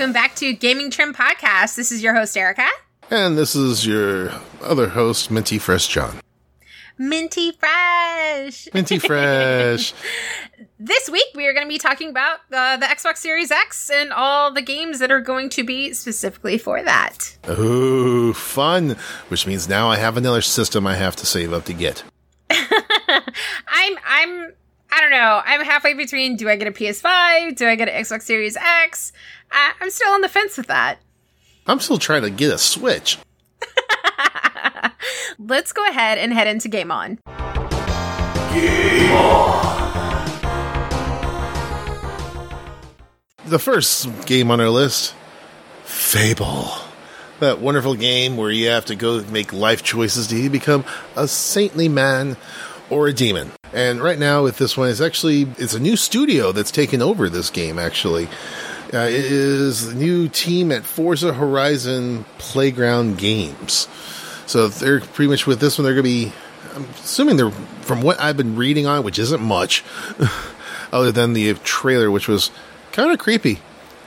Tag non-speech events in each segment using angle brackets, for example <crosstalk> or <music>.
Welcome back to Gaming Trim Podcast. This is your host, Erica. And this is your other host, Minty Fresh Jon. Minty Fresh. Minty <laughs> Fresh. this week, we are going to be talking about uh, the Xbox Series X and all the games that are going to be specifically for that. Ooh, fun. Which means now I have another system I have to save up to get. <laughs> I'm, I'm, I don't know. I'm halfway between do I get a PS5? Do I get an Xbox Series X? I, I'm still on the fence with that. I'm still trying to get a Switch. <laughs> Let's go ahead and head into Game On. Game On. The first game on our list Fable. That wonderful game where you have to go make life choices to become a saintly man or a demon. And right now with this one, it's actually it's a new studio that's taken over this game. Actually, uh, it is the new team at Forza Horizon Playground Games. So they're pretty much with this one. They're going to be. I'm assuming they're from what I've been reading on, which isn't much, <laughs> other than the trailer, which was kind of creepy.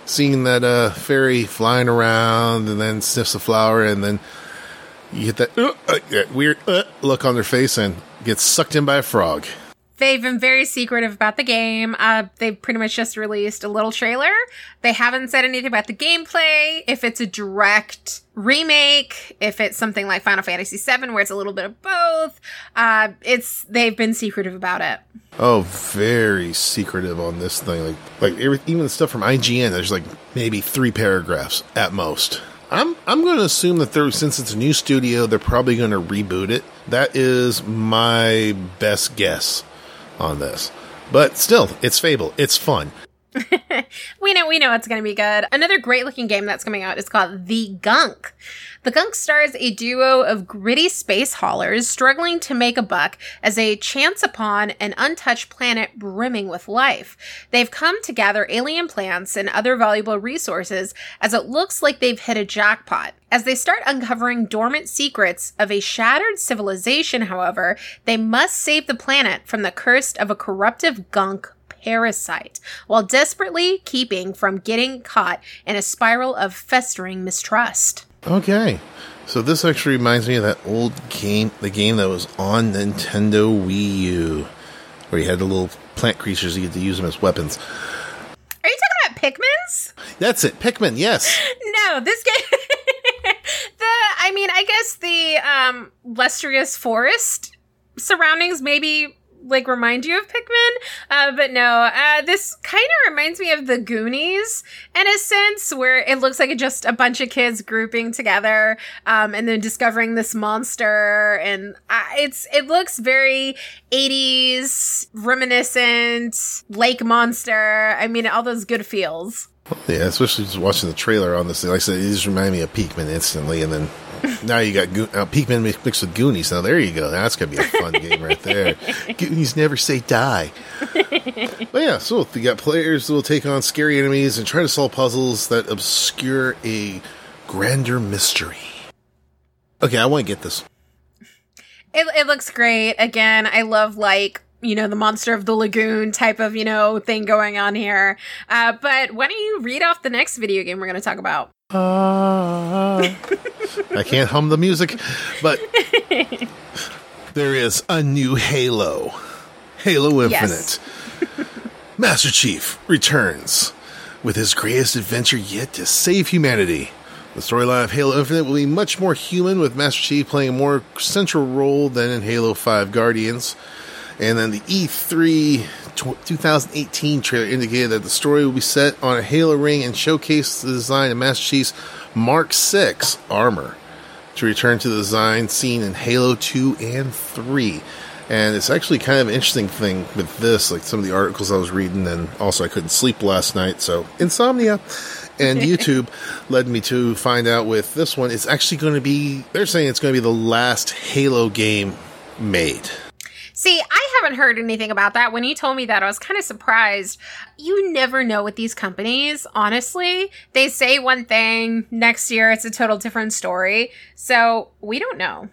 Seeing that uh, fairy flying around and then sniffs a flower and then you get that, uh, uh, weird uh, look on their face and gets sucked in by a frog. They've been very secretive about the game. Uh, they've pretty much just released a little trailer. They haven't said anything about the gameplay, if it's a direct remake, if it's something like Final Fantasy VII, where it's a little bit of both. Uh, it's they've been secretive about it. Oh, very secretive on this thing. Like, like even the stuff from IGN. There's like maybe three paragraphs at most. I'm I'm going to assume that they're since it's a new studio, they're probably going to reboot it. That is my best guess on this. But still, it's Fable. It's fun. <laughs> we know we know it's going to be good. Another great looking game that's coming out is called The Gunk. The Gunk stars a duo of gritty space haulers struggling to make a buck as they chance upon an untouched planet brimming with life. They've come to gather alien plants and other valuable resources as it looks like they've hit a jackpot. As they start uncovering dormant secrets of a shattered civilization, however, they must save the planet from the curse of a corruptive gunk parasite while desperately keeping from getting caught in a spiral of festering mistrust. Okay. So this actually reminds me of that old game, the game that was on Nintendo Wii U, where you had the little plant creatures, you get to use them as weapons. Are you talking about Pikmin's? That's it, Pikmin. Yes. <laughs> no, this game. <laughs> the, I mean, I guess the um, lustrous forest surroundings maybe like remind you of Pikmin. Uh, but no, uh, this kind of reminds me of the Goonies in a sense, where it looks like just a bunch of kids grouping together um, and then discovering this monster, and uh, it's it looks very 80s reminiscent lake monster. I mean, all those good feels. Yeah, especially just watching the trailer on this. Like I said, it just reminded me of Pikmin instantly, and then now you got Go- uh, Pikmin mixed with Goonies. Now there you go. That's gonna be a fun game right there. <laughs> Goonies never say die. but yeah, so you got players who will take on scary enemies and try to solve puzzles that obscure a grander mystery. Okay, I want to get this. It, it looks great. Again, I love like you know, the monster of the lagoon type of, you know, thing going on here. Uh, but why don't you read off the next video game we're going to talk about? Uh, <laughs> I can't hum the music, but there is a new Halo. Halo Infinite. Yes. Master Chief returns with his greatest adventure yet to save humanity. The storyline of Halo Infinite will be much more human, with Master Chief playing a more central role than in Halo 5 Guardians. And then the E3 2018 trailer indicated that the story will be set on a Halo ring and showcase the design of Master Chief's Mark 6 armor to return to the design seen in Halo 2 and 3. And it's actually kind of an interesting thing with this, like some of the articles I was reading, and also I couldn't sleep last night, so insomnia. And <laughs> YouTube led me to find out with this one, it's actually going to be, they're saying it's going to be the last Halo game made. See, I haven't heard anything about that. When you told me that, I was kind of surprised. You never know with these companies, honestly. They say one thing, next year it's a total different story. So we don't know.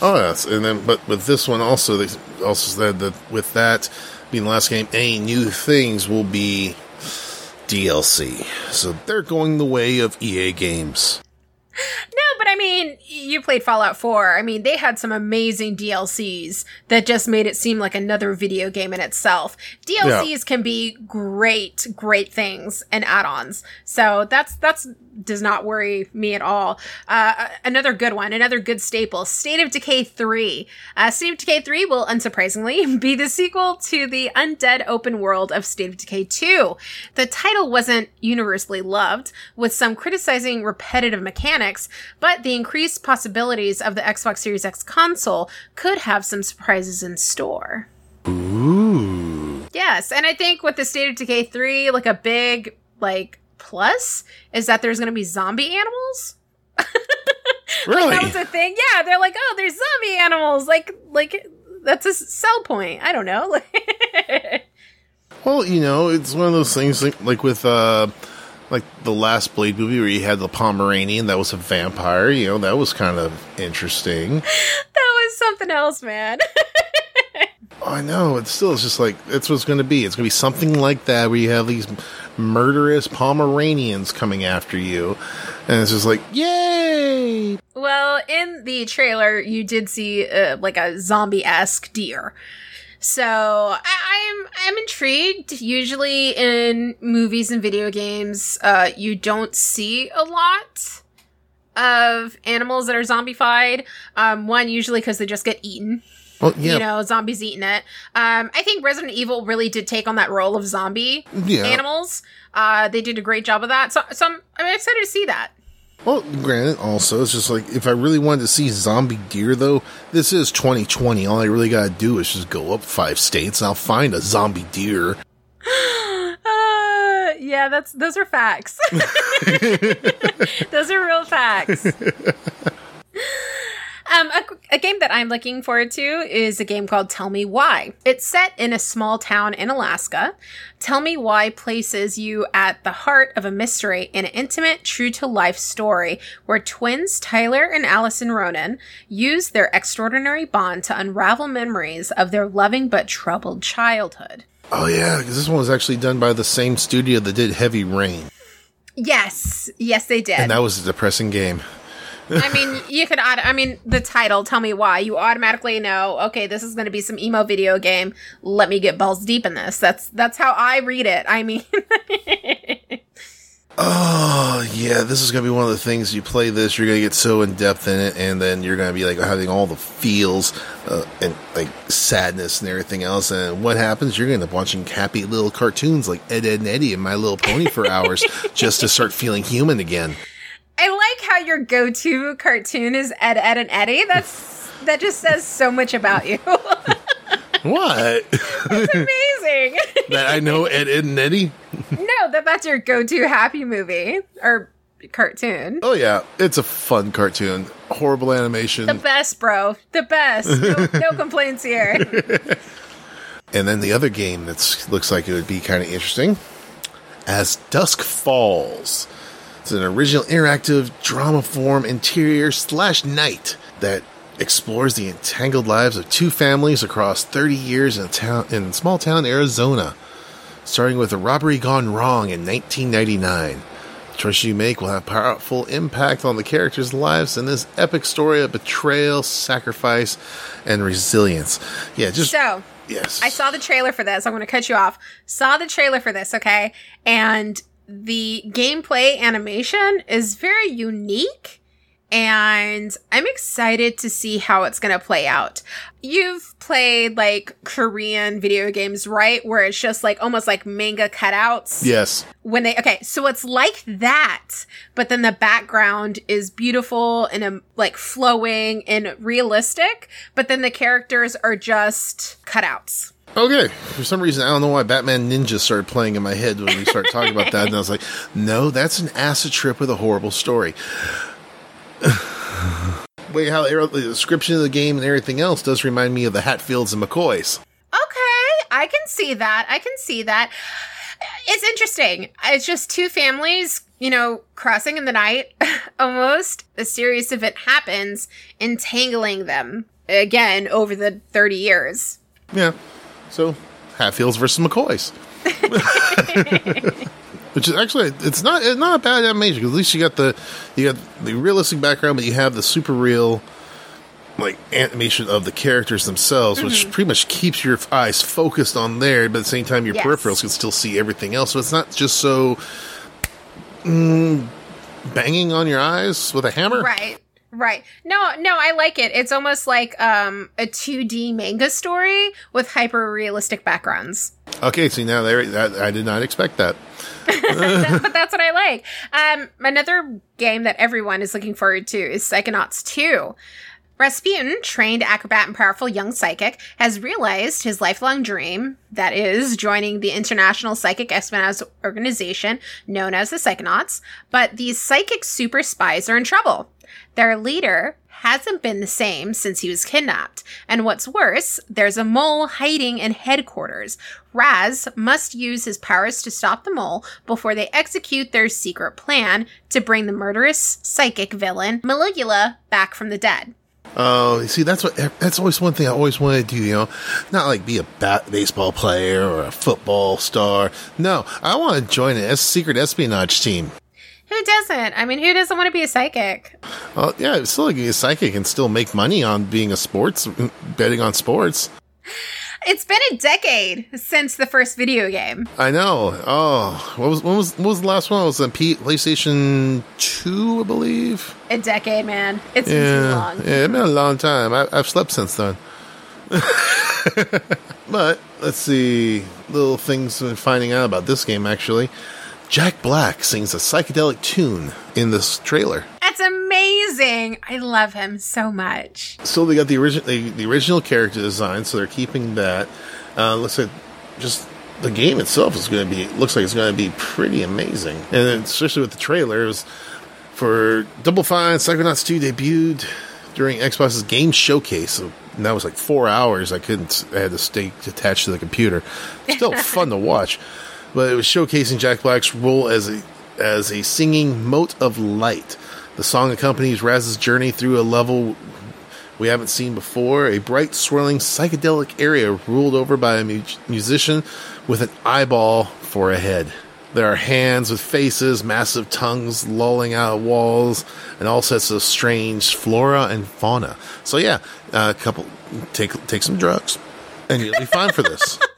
Oh, yes. And then, but with this one also, they also said that with that being the last game, any new things will be DLC. So they're going the way of EA games. No, but I mean, you played Fallout 4. I mean, they had some amazing DLCs that just made it seem like another video game in itself. DLCs yeah. can be great, great things and add-ons. So that's that's does not worry me at all. Uh, another good one, another good staple, State of Decay 3. Uh, State of Decay 3 will, unsurprisingly, <laughs> be the sequel to the undead open world of State of Decay 2. The title wasn't universally loved, with some criticizing repetitive mechanics, but the increased possibilities of the Xbox Series X console could have some surprises in store. Ooh. Yes, and I think with the State of Decay 3, like a big, like, plus is that there's going to be zombie animals. really? <laughs> like that was a thing. Yeah, they're like, oh, there's zombie animals. Like, like that's a sell point. I don't know. <laughs> well, you know, it's one of those things like, like with uh like the last Blade movie where you had the Pomeranian that was a vampire. You know, that was kind of interesting. <laughs> that was something else, man. <laughs> I know. It's still it's just like that's what's going to be. It's going to be something like that where you have these murderous Pomeranians coming after you. And it's just like, yay! Well, in the trailer, you did see uh, like a zombie esque deer. So I- am I'm, I'm intrigued. Usually in movies and video games, uh, you don't see a lot of animals that are zombified. Um, one usually because they just get eaten. Well, yeah. You know, zombies eating it. Um, I think Resident Evil really did take on that role of zombie yeah. animals. Uh, they did a great job of that. So, so I'm, I'm excited to see that. Well, granted, also, it's just like if I really wanted to see zombie deer, though, this is 2020. All I really got to do is just go up five states and I'll find a zombie deer. <gasps> <laughs> uh, yeah, that's those are facts. <laughs> those are real facts. <laughs> Um, a, a, game that I'm looking forward to is a game called Tell Me Why. It's set in a small town in Alaska. Tell Me Why places you at the heart of a mystery in an intimate, true to life story where twins Tyler and Alyson Ronan use their extraordinary bond to unravel memories of their loving but troubled childhood. Oh, yeah, because this one was actually done by the same studio that did Heavy Rain. Yes, yes, they did. And that was a depressing game. I mean, you could. Add, I mean, the title. Tell me why. You automatically know. Okay, this is going to be some emo video game. Let me get balls deep in this. That's that's how I read it. I mean. <laughs> oh yeah, this is going to be one of the things. You play this, you're going to get so in depth in it, and then you're going to be like having all the feels uh, and like sadness and everything else. And what happens? You're going to end up watching happy little cartoons like Ed, Edd, and Eddy and My Little Pony for hours <laughs> just to start feeling human again. I like how your go-to cartoon is Ed, Edd, and Eddy. That's that just says so much about you. <laughs> what? It's amazing. <laughs> that I know Ed, Edd, and Eddy. no, that that's your go-to happy movie or cartoon. Oh yeah, it's a fun cartoon. Horrible animation. The best, bro. The best. No, no <laughs> complaints here. and then the other game that looks like it would be kind of interesting, as Dusk Falls. It's an original interactive drama form interior slash night that explores the entangled lives of two families across 30 years in, a town, in small town Arizona, starting with a robbery gone wrong in 1999. The choice you make will have powerful impact on the characters' lives in this epic story of betrayal, sacrifice, and resilience. Yeah, just so. Yes. I saw the trailer for this. I'm going to cut you off. Saw the trailer for this, okay? And the gameplay animation is very unique and I'm excited to see how it's going to play out. You've played like Korean video games, right? Where it's just like almost like manga cutouts. Yes. When they, okay, so it's like that, but then the background is beautiful and um, like flowing and realistic, but then the characters are just cutouts. Okay. For some reason, I don't know why Batman Ninja started playing in my head when we started talking about that. And I was like, no, that's an acid trip with a horrible story. <sighs> Wait, how the description of the game and everything else does remind me of the Hatfields and McCoys. Okay. I can see that. I can see that. It's interesting. It's just two families, you know, crossing in the night. <laughs> Almost a serious event happens, entangling them again over the 30 years. Yeah. So, Hatfields versus McCoys. <laughs> which is actually it's not it's not a bad animation. at least you got the you got the realistic background, but you have the super real like animation of the characters themselves, which pretty much keeps your eyes focused on there, but at the same time your Yes. peripherals can still see everything else. So it's not just so mm, banging on your eyes with a hammer. Right. Right. No, no, I like it. It's almost like um a 2D manga story with hyper realistic backgrounds. Okay, see now there that, I did not expect that. <laughs> but that's what I like. Um, another game that everyone is looking forward to is Psychonauts 2. Razputin, trained acrobat and powerful young psychic, has realized his lifelong dream, that is, joining the International Psychic Espionage Organization known as the Psychonauts. But these psychic super spies are in trouble. Their leader hasn't been the same since he was kidnapped. And what's worse, there's a mole hiding in headquarters. Raz must use his powers to stop the mole before they execute their secret plan to bring the murderous psychic villain, Maligula, back from the dead. Oh, you see, that's what that's always one thing I always wanted to do. You know, not like be a bat, baseball player or a football star. No, I want to join a secret espionage team. Who doesn't? I mean, who doesn't want to be a psychic? Well, yeah, it's still like a psychic and still make money on being a sports betting on sports. It's been a decade since the first video game. I know. Oh, what was when was what was the last one? It was on P- PlayStation Two, I believe. A decade, man. It's been too long. yeah, it's been a long time. I, I've slept since then. <laughs> but let's see, little things we're finding out about this game. Actually, Jack Black sings a psychedelic tune in this trailer. That's amazing. I love him so much. So they got the original the, the original character design, so they're keeping that. Uh, looks like just the game itself is going to be looks like it's going to be pretty amazing, and especially with the trailer, it was for Double Fine Psychonauts 2 debuted during Xbox's game showcase. So and that was like four hours. I couldn't. I had to stay attached to the computer. Still <laughs> fun to watch, but it was showcasing Jack Black's role as a as a singing mote of light. The song accompanies Raz's journey through a level we haven't seen before. A bright, swirling, psychedelic area ruled over by a mu- musician with an eyeball for a head. There are hands with faces, massive tongues lolling out of walls, and all sorts of strange flora and fauna. So yeah, uh, a couple take take some drugs, and you'll be fine for this. <laughs>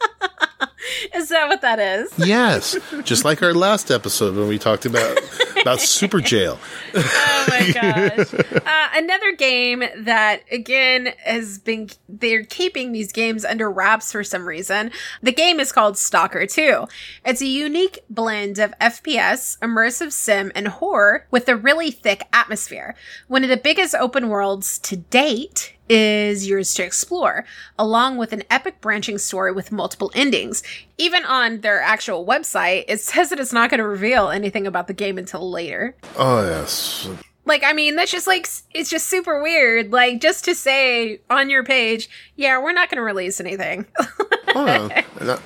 <laughs> Is that what that is? yes, <laughs> just like our last episode when we talked about about Superjail. Oh my <laughs> gosh. Uh, another game that, again, has been, they're keeping these games under wraps for some reason. The game is called Stalker 2. It's a unique blend of FPS, immersive sim, and horror with a really thick atmosphere. One of the biggest open worlds to date is yours to explore, along with an epic branching story with multiple endings. Even on their actual website, it says that it's not going to reveal anything about the game until later. Oh yes, Like, I mean, that's just like, it's just super weird. Like, just to say on your page, yeah, we're not going to release anything. <laughs> Oh,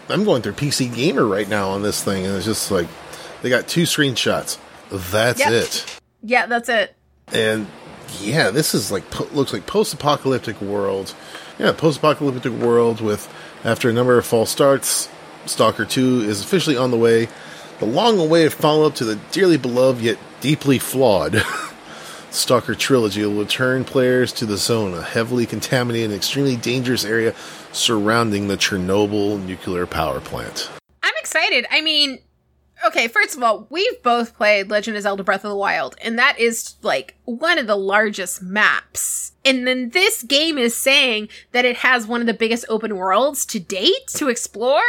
I'm going through PC Gamer right now on this thing, and it's just like they got two screenshots. That's Yep. it. yeah, that's it. And yeah, this is like po- looks like post-apocalyptic world. Yeah, post-apocalyptic world with after a number of false starts, Stalker 2 is officially on the way. The long-awaited follow-up to the dearly beloved yet deeply flawed <laughs> Stalker trilogy will return players to the zone, a heavily contaminated and extremely dangerous area surrounding the Chernobyl nuclear power plant. I'm excited. I mean, okay, first of all, we've both played Legend of Zelda Breath of the Wild, and that is like one of the largest maps. And then this game is saying that it has one of the biggest open worlds to date to explore.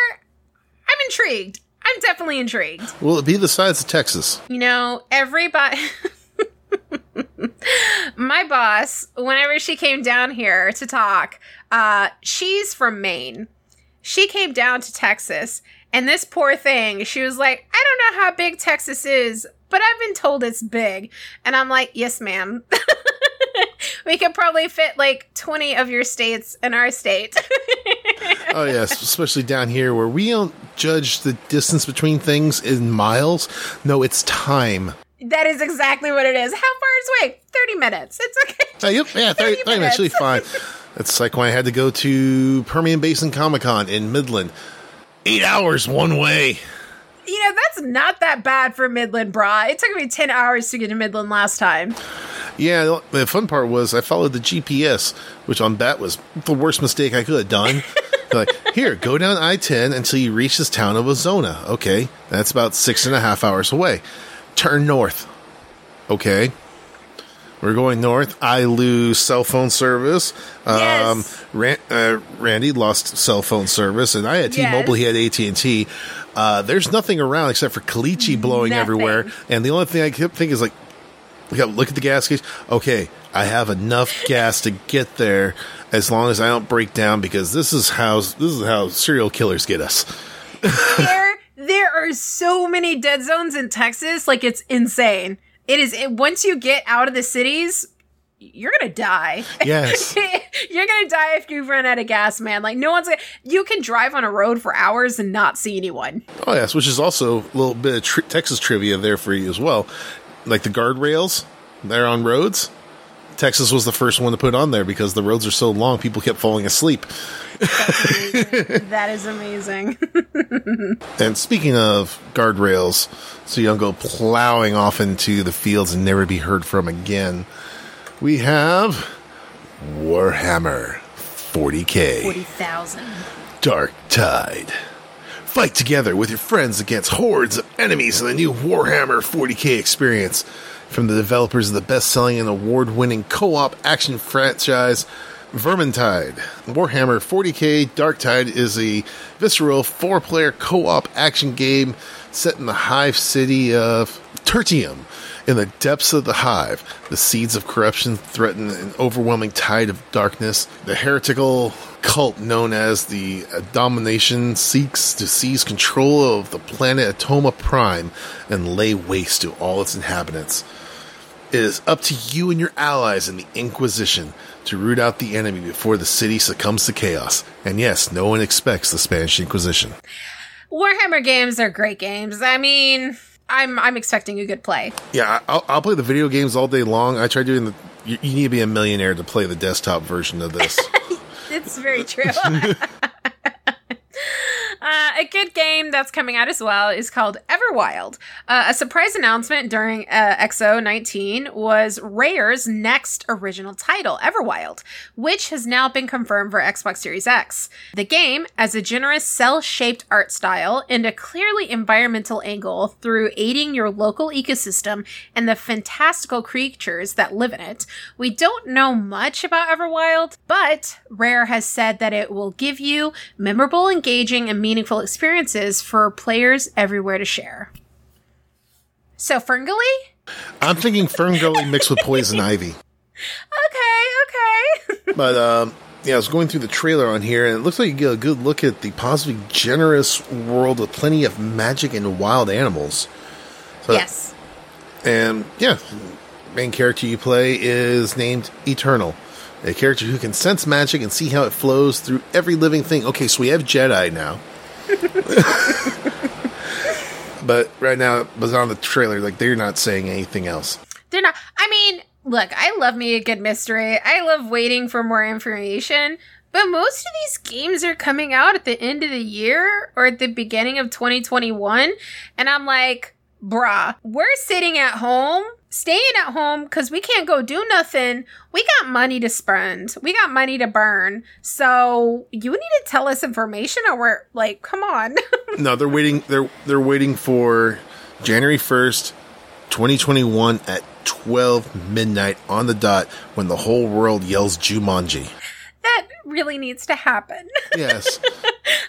I'm intrigued. I'm definitely intrigued. Will it be the size of Texas? You know, everybody. <laughs> My boss, whenever she came down here to talk, uh, she's from Maine. She came down to Texas, and this poor thing, she was like, I don't know how big Texas is, but I've been told it's big. And I'm like, yes, ma'am. <laughs> we could probably fit like 20 of your states in our state. <laughs> Oh yes, especially down here where we don't judge the distance between things in miles. No, it's time. that is exactly what it is. How far is away? 30 minutes. It's okay. <laughs> Uh, yep, yeah, 30, 30 30 minutes be fine. It's like when I had to go to Permian Basin Comic Con in Midland. Eight hours one way. You know, that's not that bad for Midland, brah. It took me 10 hours to get to Midland last time. Yeah, the fun part was I followed the GPS, which on that was the worst mistake I could have done. <laughs> like, here, go down I 10 until you reach this town of Ozona. Okay, that's about six and a half hours away. Turn north. Okay. We're going north. I lose cell phone service. Um, Yes. Ran- uh, Randy lost cell phone service, and I had T-Mobile. Yes. He had AT and T. Uh, there's nothing around except for caliche blowing Nothing. everywhere, and the only thing I kept thinking is like, look, at- look at the gas gauge. Okay, I have enough <laughs> gas to get there as long as I don't break down because this is how this is how serial killers get us. there there are so many dead zones in Texas, like it's insane. It is it, once you get out of the cities, you're gonna die. Yes. <laughs> you're gonna die if you run out of gas, man. Like no one's gonna. You can drive on a road for hours and not see anyone. Oh yes, which is also a little bit of tri- Texas trivia there for you as well. Like the guardrails, they're on roads. Texas was the first one to put on there because the roads are so long, people kept falling asleep. <laughs> that is amazing. <laughs> And speaking of guardrails, so you don't go plowing off into the fields and never be heard from again, we have Warhammer 40k. Forty thousand. Dark Tide. Fight together with your friends against hordes of enemies in the new Warhammer 40k experience from the developers of the best selling and award winning co op action franchise Vermintide. Warhammer 40k Darktide is a visceral four player co op action game set in the hive city of Tertium. In the depths of the hive, the seeds of corruption threaten an overwhelming tide of darkness. The heretical cult known as the Admonition seeks to seize control of the planet Atoma Prime and lay waste to all its inhabitants. It is up to you and your allies in the Inquisition to root out the enemy before the city succumbs to chaos. And yes, no one expects the Spanish Inquisition. Warhammer games are great games. I mean, I'm I'm expecting a good play. Yeah, I'll, I'll play the video games all day long. I tried doing the. You, you need to be a millionaire to play the desktop version of this. <laughs> It's very true. <laughs> Uh, a good game that's coming out as well is called Everwild. Uh, a surprise announcement during uh, XO 19 was Rare's next original title, Everwild, which has now been confirmed for Xbox Series X. The game, as a generous cel shaded art style and a clearly environmental angle through aiding your local ecosystem and the fantastical creatures that live in it. We don't know much about Everwild, but Rare has said that it will give you memorable, engaging, and meaningful experiences for players everywhere to share. So, Ferngully? I'm thinking Ferngully mixed with Poison Ivy. <laughs> Okay, okay. <laughs> But um, yeah, I was going through the trailer on here, and it looks like you get a good look at the possibly generous world with plenty of magic and wild animals. So- yes. And yeah, main character you play is named Eternal, a character who can sense magic and see how it flows through every living thing. Okay, so we have Jedi now. <laughs> but right now, it was on the trailer, like they're not saying anything else. They're not. I mean, look, I love me a good mystery. I love waiting for more information. But most of these games are coming out at the end of the year or at the beginning of 2021. And I'm like, bruh, we're sitting at home, staying at home because we can't go do nothing. We got money to spend, we got money to burn. So you need to tell us information or we're like, come on. <laughs> No, they're waiting. They're they're waiting for January first, twenty twenty one at twelve midnight on the dot when the whole world yells Jumanji. that really needs to happen. <laughs> Yes.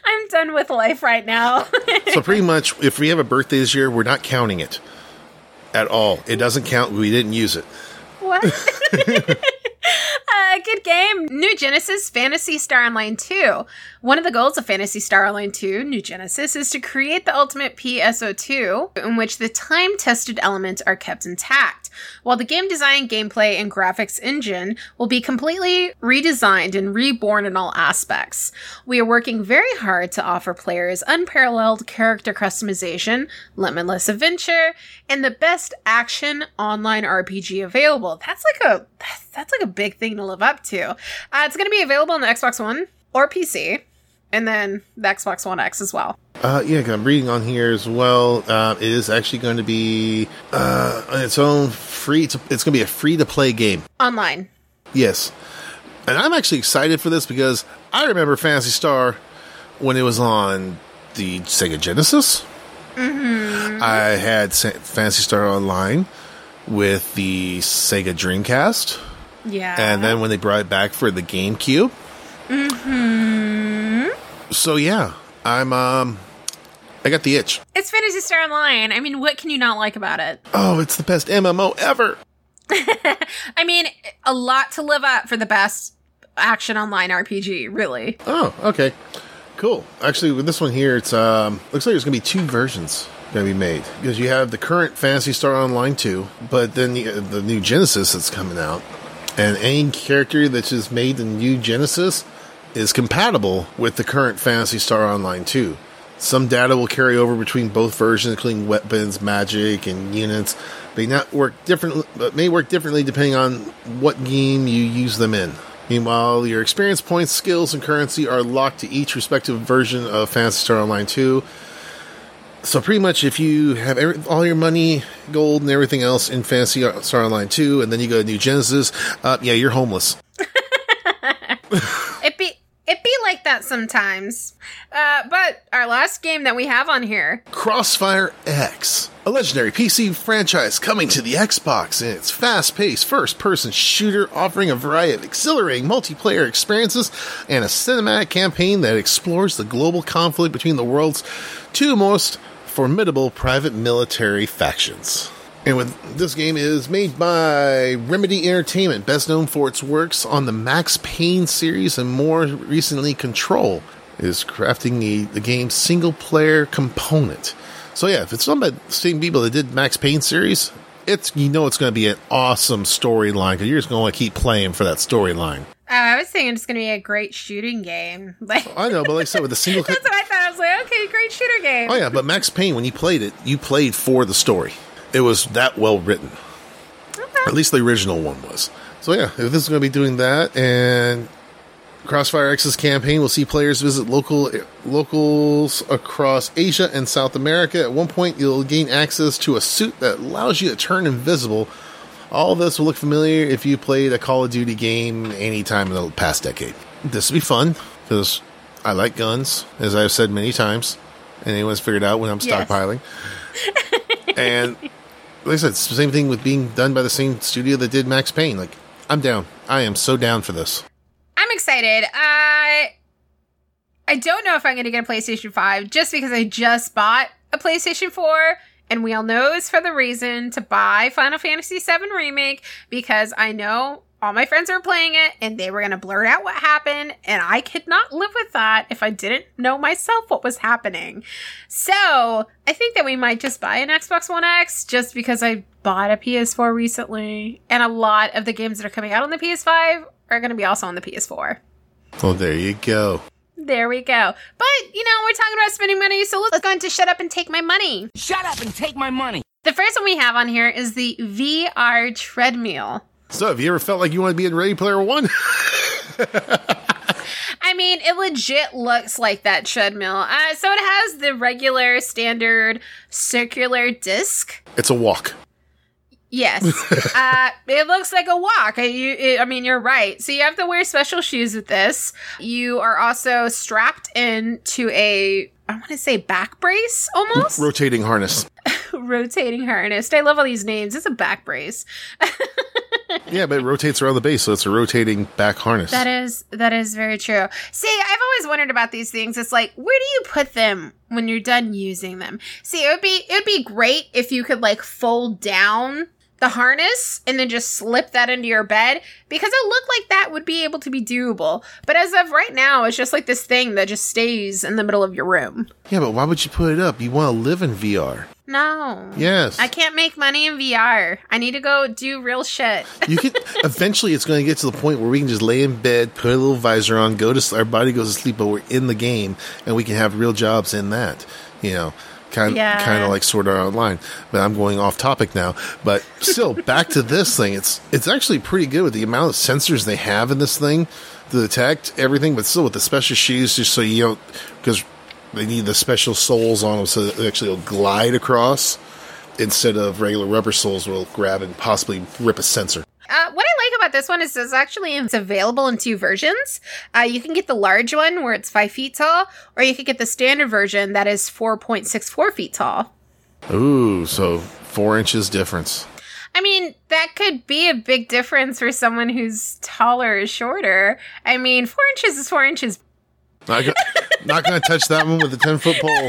I'm done with life right now. so pretty much, if we have a birthday this year, we're not counting it at all. It doesn't count. We didn't use it. What? <laughs> uh, good game. New Genesis Phantasy Star Online 2. One of the goals of Phantasy Star Online 2, New Genesis, is to create the ultimate PSO2 in which the time tested elements are kept intact, while the game design, gameplay, and graphics engine will be completely redesigned and reborn in all aspects. We are working very hard to offer players unparalleled character customization, limitless adventure, and the best action online RPG available. That's like a that's, like a big thing to live up to. Uh, it's going to be available on the Xbox One or PC. And then the Xbox One X as well. Uh, yeah, I'm reading on here as well. Uh, it is actually going to be uh, on its own free. To, it's going to be a free to play game. Online. Yes, and I'm actually excited for this because I remember Phantasy Star when it was on the Sega Genesis. Mm-hmm. I had Phantasy Star Online with the Sega Dreamcast, Yeah. and then when they brought it back for the GameCube. Mm-hmm. So yeah, I'm um, I got the itch. it's Phantasy Star Online. I mean, what can you not like about it? Oh, it's the best MMO ever. <laughs> I mean, a lot to live up for the best action online RPG, really. Oh, okay. Cool. Actually, with this one here, it's um looks like there's gonna be two versions gonna be made because you have the current Phantasy Star Online 2, but then the, the new Genesis that's coming out, and any character that's just made in new Genesis is compatible with the current Phantasy Star Online 2. Some data will carry over between both versions, including weapons, magic, and units. May not work different, but may work differently depending on what game you use them in. Meanwhile, your experience points, skills, and currency are locked to each respective version of Phantasy Star Online 2. So pretty much, if you have every, all your money, gold, and everything else in Phantasy Star Online 2, and then you go to New Genesis, uh, yeah, you're homeless. <laughs> It be it be like that sometimes. Uh, but our last game that we have on here, Crossfire X, a legendary PC franchise coming to the Xbox in its fast paced first person shooter offering a variety of exhilarating multiplayer experiences and a cinematic campaign that explores the global conflict between the world's two most formidable private military factions. And with this game is made by Remedy Entertainment, best known for its works on the Max Payne series and more recently Control, is crafting the, the game's single player component. So yeah, if it's done by the same people that did Max Payne series, it's you know it's going to be an awesome storyline because you're just going to want to keep playing for that storyline. uh, I was thinking it's going to be a great shooting game. <laughs> Like I know, but like I said, with the single, <laughs> that's what I thought. I was like, okay, great shooter game. oh yeah, but Max Payne when you played it, you played for the story. It was that well written. At least the original one was. So yeah, if this is going to be doing that, and Crossfire X's campaign will see players visit local locals across Asia and South America. At one point, you'll gain access to a suit that allows you to turn invisible. All this will look familiar if you played a Call of Duty game anytime in the past decade. This will be fun because I like guns, as I've said many times. And anyone's figured out when I'm Yes. stockpiling. and <laughs> like I said, same thing with being done by the same studio that did Max Payne. Like, I'm down. I am so down for this. I'm excited. I I don't know if I'm going to get a PlayStation 5 just because I just bought a PlayStation 4 and we all know it's for the reason to buy Final Fantasy 7 remake because I know all my friends were playing it and they were going to blurt out what happened and I could not live with that if I didn't know myself what was happening. So, I think that we might just buy an Xbox One X just because I bought a PS4 recently and a lot of the games that are coming out on the PS5 are going to be also on the PS4. Well, there you go. There we go. But, you know, we're talking about spending money, so let's go into shut up and take my money. Shut up and take my money. The first one we have on here is the VR treadmill. So, have you ever felt like you want to be in Ready Player One? <laughs> I mean, it legit looks like that treadmill. Uh, so it has the regular standard circular disc. it's a walk. Yes. <laughs> uh, it looks like a walk. You, it- I mean, you're right. So you have to wear special shoes with this. You are also strapped into a, I want to say back brace almost. Rotating harness. Rotating harness. I love all these names. It's a back brace. <laughs> Yeah, but it rotates around the base, so it's a rotating back harness. That is that is very true. See, I've always wondered about these things. It's like, where do you put them when you're done using them? See, it would be it would be great if you could like fold down the harness and then just slip that into your bed because it looked like that would be able to be doable. But as of right now, it's just like this thing that just stays in the middle of your room. yeah, but why would you put it up? You want to live in VR. No. Yes. I can't make money in VR. I need to go do real shit. you can <laughs> eventually it's going to get to the point where we can just lay in bed, put a little visor on, go to our body goes to sleep, but we're in the game, and we can have real jobs in that. You know, kind Yeah. kind of like Sword Art Online. But I'm going off topic now. But still, <laughs> back to this thing. It's it's actually pretty good with the amount of sensors they have in this thing to detect everything. But still, with the special shoes, just so you don't because they need the special soles on them so that they actually will glide across instead of regular rubber soles will grab and possibly rip a sensor. Uh, what I like about this one is it's actually it's available in two versions. Uh, you can get the large one where it's five feet tall, or you could get the standard version that is four point six four feet tall. Ooh, so four inches difference. I mean, that could be a big difference for someone who's taller or shorter. I mean, four inches is four inches. Not, go- <laughs> not going to touch that one with a 10 foot pole. <laughs>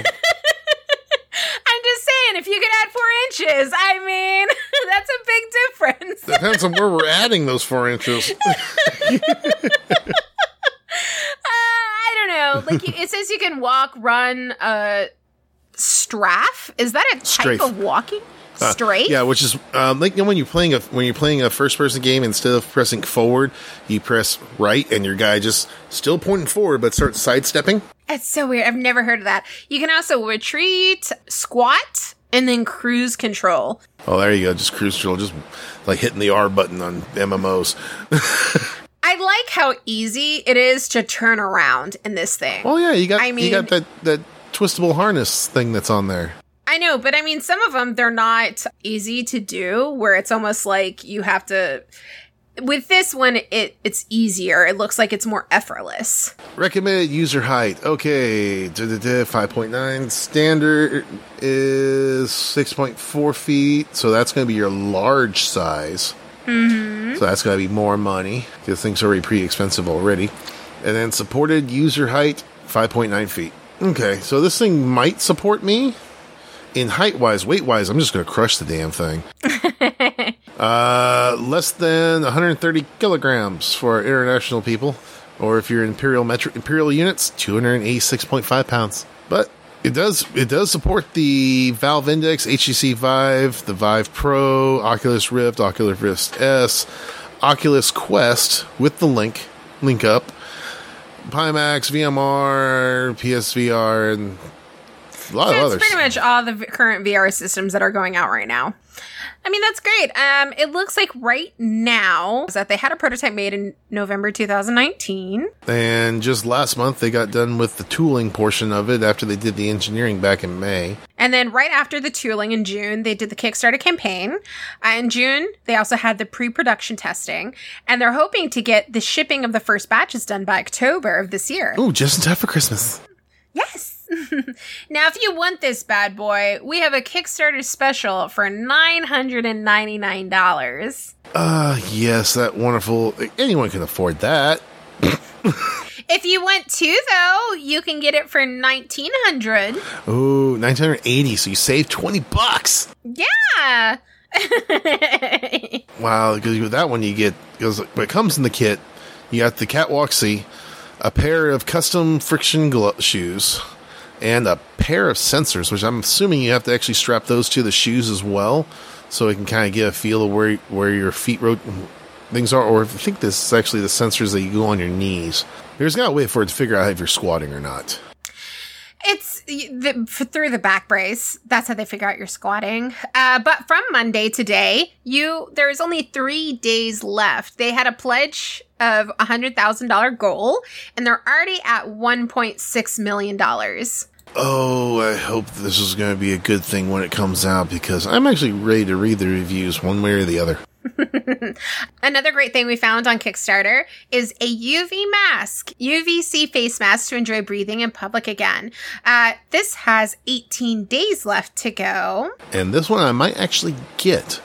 I'm just saying, if you could add four inches, I mean, <laughs> that's a big difference. Depends on where we're adding those four inches. <laughs> Uh, I don't know. Like you- it says, you can walk, run, uh, strafe. Is that a type Strafe. of walking? Uh, Straight. yeah, which is um, like you know, when you're playing a when you're playing a first person game, instead of pressing forward, you press right, and your guy just still pointing forward, but starts sidestepping. It's so weird. I've never heard of that. You can also retreat, squat, and then cruise control. Oh, there you go, just cruise control, just like hitting the R button on MMOs. <laughs> I like how easy it is to turn around in this thing. Oh yeah, you got I mean, you got that that twistable harness thing that's on there. I know, but I mean, some of them, they're not easy to do, where it's almost like you have to. With this one, it it's easier. It looks like it's more effortless. Recommended user height. Okay, five point nine. Standard is six point four feet, so that's going to be your large size. Mm-hmm. So that's going to be more money because things are already pretty expensive already. And then supported user height five point nine feet. Okay, so this thing might support me in height wise, weight wise. I'm just going to crush the damn thing. <laughs> Uh, less than 130 kilograms for international people, or if you're imperial metro imperial units, 286.5 pounds. But it does it does support the Valve Index, HTC Vive, the Vive Pro, Oculus Rift, Oculus Rift S, Oculus Quest with the link link up, Pimax, VMR, PSVR, and a lot of others. pretty much all the v- current VR systems that are going out right now. I mean, that's great. Um, it looks like right now that they had a prototype made in November 2019. And just last month, they got done with the tooling portion of it after they did the engineering back in May. And then right after the tooling in June, they did the Kickstarter campaign. Uh, in June, they also had the pre-production testing, and they're hoping to get the shipping of the first batches done by October of this year. Ooh, just in time for Christmas. Yes. <laughs> now, if you want this bad boy, we have a Kickstarter special for nine hundred and ninety-nine dollars. Uh, yes, that wonderful. Anyone can afford that. <laughs> If you want two, though, you can get it for nineteen hundred. Ooh, 980, so you save 20 bucks. Yeah. <laughs> Wow, because with that one you get, because it comes in the kit, you got the KAT Walk C, a pair of custom friction glo- shoes, and a pair of sensors, which I'm assuming you have to actually strap those to the shoes as well, so it can kind of get a feel of where where your feet ro- things are. Or you think this is actually the sensors that you go on your knees. There's got a way for it to figure out if you're squatting or not. It's the, through the back brace. That's how they figure out you're squatting. Uh, but from Monday today, you there's only three days left. They had a pledge of a hundred thousand dollar goal, and they're already at one point six million dollars. Oh, I hope this is going to be a good thing when it comes out because I'm actually ready to read the reviews one way or the other. <laughs> Another great thing we found on Kickstarter is a UV mask, UVC face mask to enjoy breathing in public again. Uh, this has 18 days left to go. And this one I might actually get.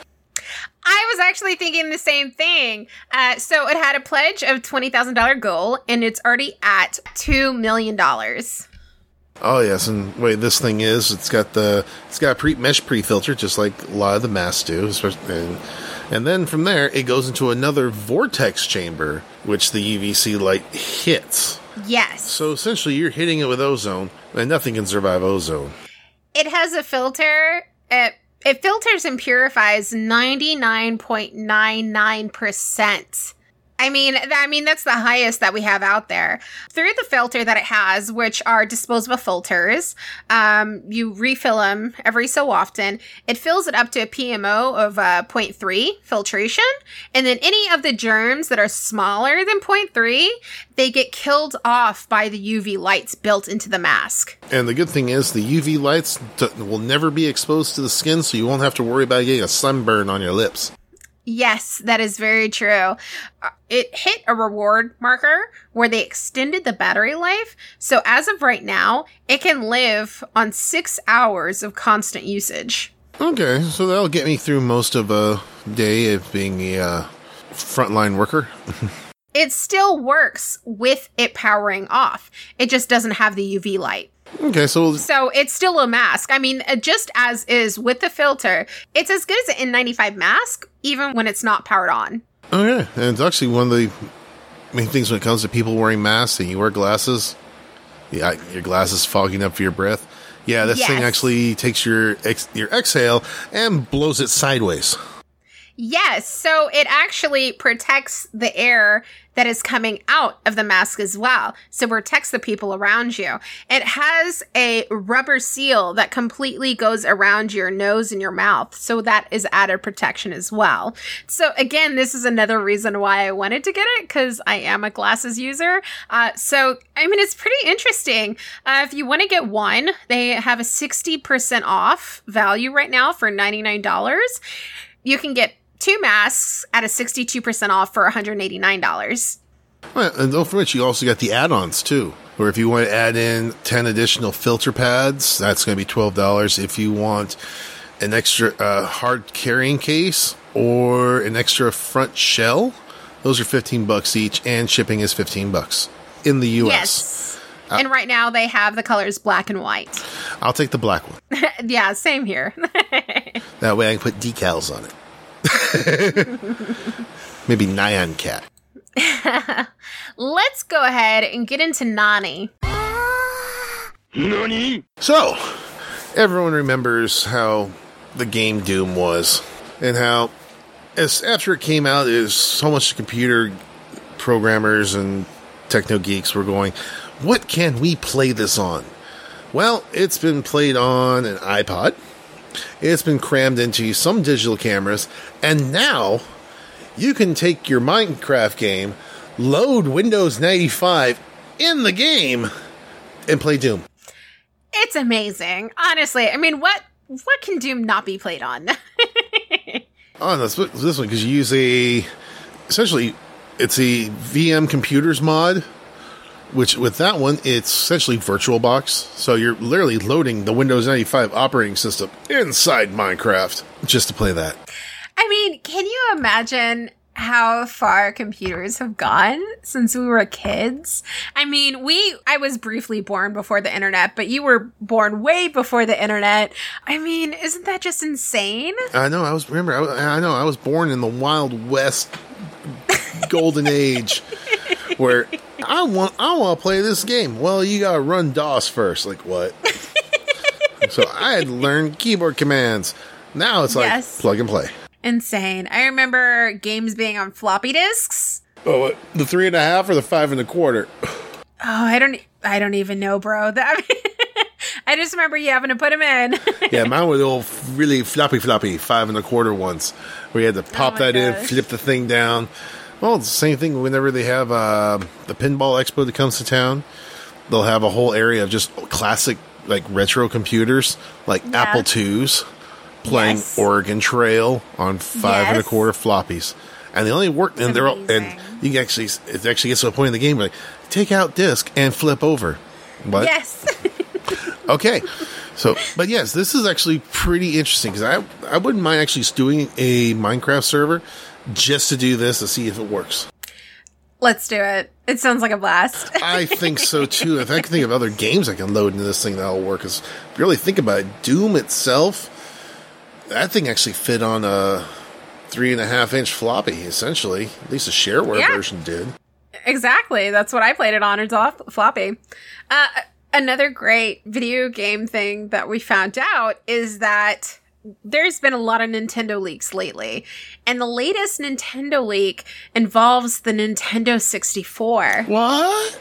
I was actually thinking the same thing. Uh, so it had a pledge of $20,000 goal, and it's already at $2 million. Oh yes, and wait, this thing is it's got the it's got a pre mesh pre filter just like a lot of the masks do, especially and, and then from there it goes into another vortex chamber which the UVC light hits. Yes. So essentially you're hitting it with ozone, and nothing can survive ozone. It has a filter. It, it filters and purifies 99.99%. I mean, I mean that's the highest that we have out there. Through the filter that it has, which are disposable filters, um, you refill them every so often. It fills it up to a PMO of uh, 0.3 filtration, and then any of the germs that are smaller than 0.3, they get killed off by the UV lights built into the mask. And the good thing is the UV lights d- will never be exposed to the skin, so you won't have to worry about getting a sunburn on your lips. Yes, that is very true. Uh, It hit a reward marker where they extended the battery life. So as of right now, it can live on six hours of constant usage. Okay, so that'll get me through most of a day of being a uh, frontline worker. <laughs> It still works with it powering off. It just doesn't have the UV light. Okay, so So it's still a mask. I mean, just as is with the filter, it's as good as an N95 mask, even when it's not powered on. okay, and it's actually one of the main things when it comes to people wearing masks and you wear glasses. Yeah, your glasses fogging up for your breath. Yeah, this thing actually takes your ex- your exhale and blows it sideways. Yes, so it actually protects the air that is coming out of the mask as well. So protects the people around you. It has a rubber seal that completely goes around your nose and your mouth. So that is added protection as well. So again, this is another reason why I wanted to get it because I am a glasses user. Uh, so, I mean, it's pretty interesting. Uh, if you want to get one, they have a 60% off value right now for $99 you can get two masks at a 62% off for $189. Well, and don't forget, you also got the add-ons too. Or if you want to add in ten additional filter pads, that's going to be twelve dollars. If you want an extra uh, hard carrying case or an extra front shell, those are fifteen bucks each, and shipping is fifteen bucks in the U.S. Yes. and right now they have the colors black and white. I'll take the black one. <laughs> yeah, same here. <laughs> That way, I can put decals on it. <laughs> Maybe Nyan Cat. <laughs> Let's go ahead and get into Nani. Nani? So, everyone remembers how the game Doom was, and how, as after it came out, is so much computer programmers and techno geeks were going, "What can we play this on?" Well, it's been played on an iPod. It's been crammed into some digital cameras, and now you can take your Minecraft game, load Windows 95 in the game, and play Doom. It's amazing. Honestly, I mean, what what can Doom not be played on? <laughs> Oh, that's this one because you use a essentially it's a VM computers mod, which with that one it's essentially VirtualBox. So you're literally loading the Windows 95 operating system inside Minecraft just to play that. I mean, can you imagine how far computers have gone since we were kids? I mean, we I was briefly born before the internet, but you were born way before the internet. I mean, isn't that just insane? I know. I was remember. I, I know. I was born in the Wild West golden age, <laughs> where I want I want to play this game. Well, you got to run DOS first. Like what? <laughs> so I had to learn keyboard commands. Now it's like Yes. plug and play. Insane. I remember games being on floppy disks. Oh, what? the three and a half or the five and a quarter? <sighs> Oh, I don't I don't even know, bro. <laughs> That I just remember you having to put them in. <laughs> yeah, mine were the old really floppy, floppy five and a quarter ones, where you had to oh pop my that in, flip the thing down. Well, it's the same thing whenever they have uh, the pinball expo that comes to town. They'll have a whole area of just classic, like retro computers, like Yeah. Apple IIs, playing Yes. Oregon Trail on five and a quarter floppies. And they only work, and they're all, and you can actually, it actually gets to a point in the game where like, take out disc and flip over. What? yes. <laughs> Okay. So, but yes, this is actually pretty interesting because I I wouldn't mind actually doing a Minecraft server just to do this to see if it works. Let's do it. It sounds like a blast. <laughs> I think so too. If I can think of other games I can load into this thing that'll work, you really think about it, Doom itself, that thing actually fit on a three and a half inch floppy, essentially. At least the shareware Yeah. version did. Exactly. That's what I played it on. It's off floppy. Uh, another great video game thing that we found out is that there's been a lot of Nintendo leaks lately, and the latest Nintendo leak involves the Nintendo 64. What?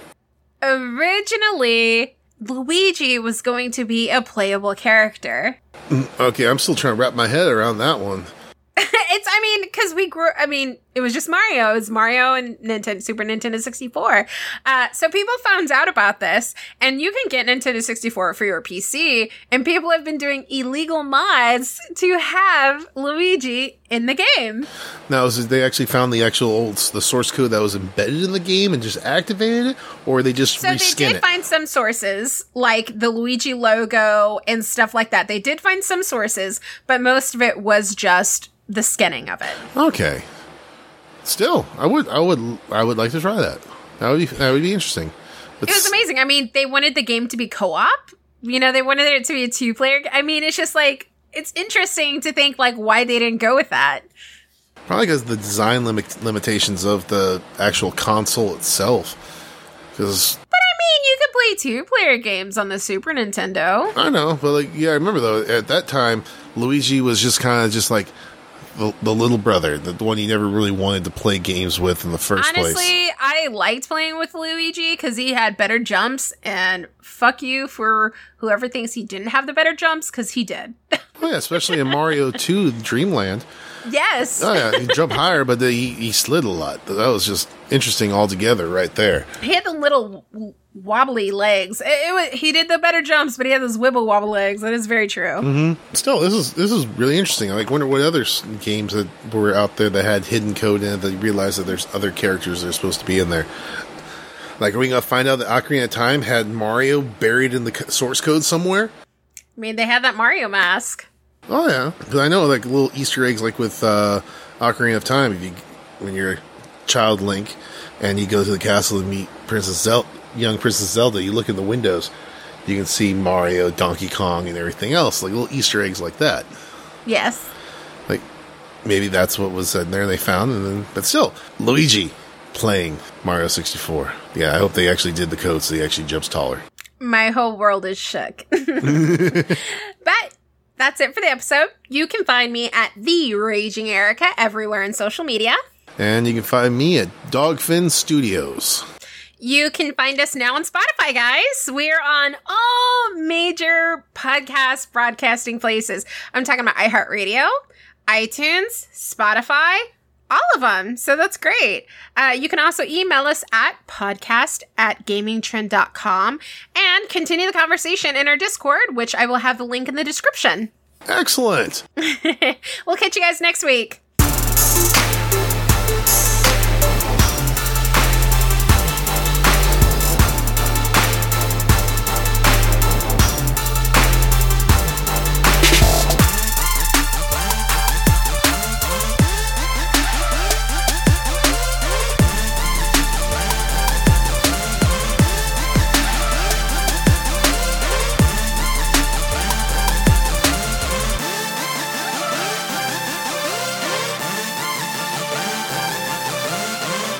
Originally, Luigi was going to be a playable character. Mm, okay, I'm still trying to wrap my head around that one. <laughs> it's, I mean, because we grew, I mean, it was just Mario. It was Mario and Nintendo, Super Nintendo 64. Uh, so people found out about this, and you can get Nintendo 64 for your PC, and people have been doing illegal mods to have Luigi in the game. Now, is it they actually found the actual old, the source code that was embedded in the game and just activated it, or they just So they did it? find some sources, like the Luigi logo and stuff like that. They did find some sources, but most of it was just the skinning of it. okay. Still, I would, I would, I would like to try that. That would be, that would be interesting. It was amazing. I mean, they wanted the game to be co-op. You know, they wanted it to be a two-player. Game. I mean, it's just like it's interesting to think like why they didn't go with that. Probably because the design limit, limitations of the actual console itself. Because But I mean, you could play two-player games on the Super Nintendo. I know, but like, yeah, I remember though. At that time, Luigi was just kind of just like the, the little brother, the, the one you never really wanted to play games with in the first place. Honestly, I liked playing with Luigi because he had better jumps, and fuck you for whoever thinks he didn't have the better jumps because he did. <laughs> Oh, yeah, especially in Mario 2 Dreamland. yes. Oh yeah, he jumped higher, but he, he slid a lot. That was just interesting altogether, right there. He had the little wobbly legs. It, it was, he did the better jumps, but he had those wibble wobble legs. That is very true. Still, this is this is really interesting. I like wonder what other games that were out there that had hidden code in it that you realize that there's other characters that are supposed to be in there. Like, are we gonna find out that Ocarina of Time had Mario buried in the source code somewhere? I mean, they had that Mario mask. Oh yeah, because I know like little Easter eggs, like with uh, Ocarina of Time. If you when you're a child Link and you go to the castle and meet Princess Zelda, young Princess Zelda, you look in the windows, you can see Mario, Donkey Kong, and everything else, like little Easter eggs like that. Yes. Like maybe that's what was in there they found, and then but still Luigi playing Mario 64. Yeah, I hope they actually did the code so he actually jumps taller. My whole world is shook. <laughs> but that's it for the episode. You can find me at the Raging Erica everywhere in social media. And you can find me at Dogfin Studios. You can find us now on Spotify, guys. We're on all major podcast broadcasting places. I'm talking about iHeartRadio, iTunes, Spotify, all of them. So that's great. Uh, you can also email us at podcast at gamingtrend.com and continue the conversation in our Discord, which I will have the link in the description. Excellent. <laughs> we'll catch you guys next week.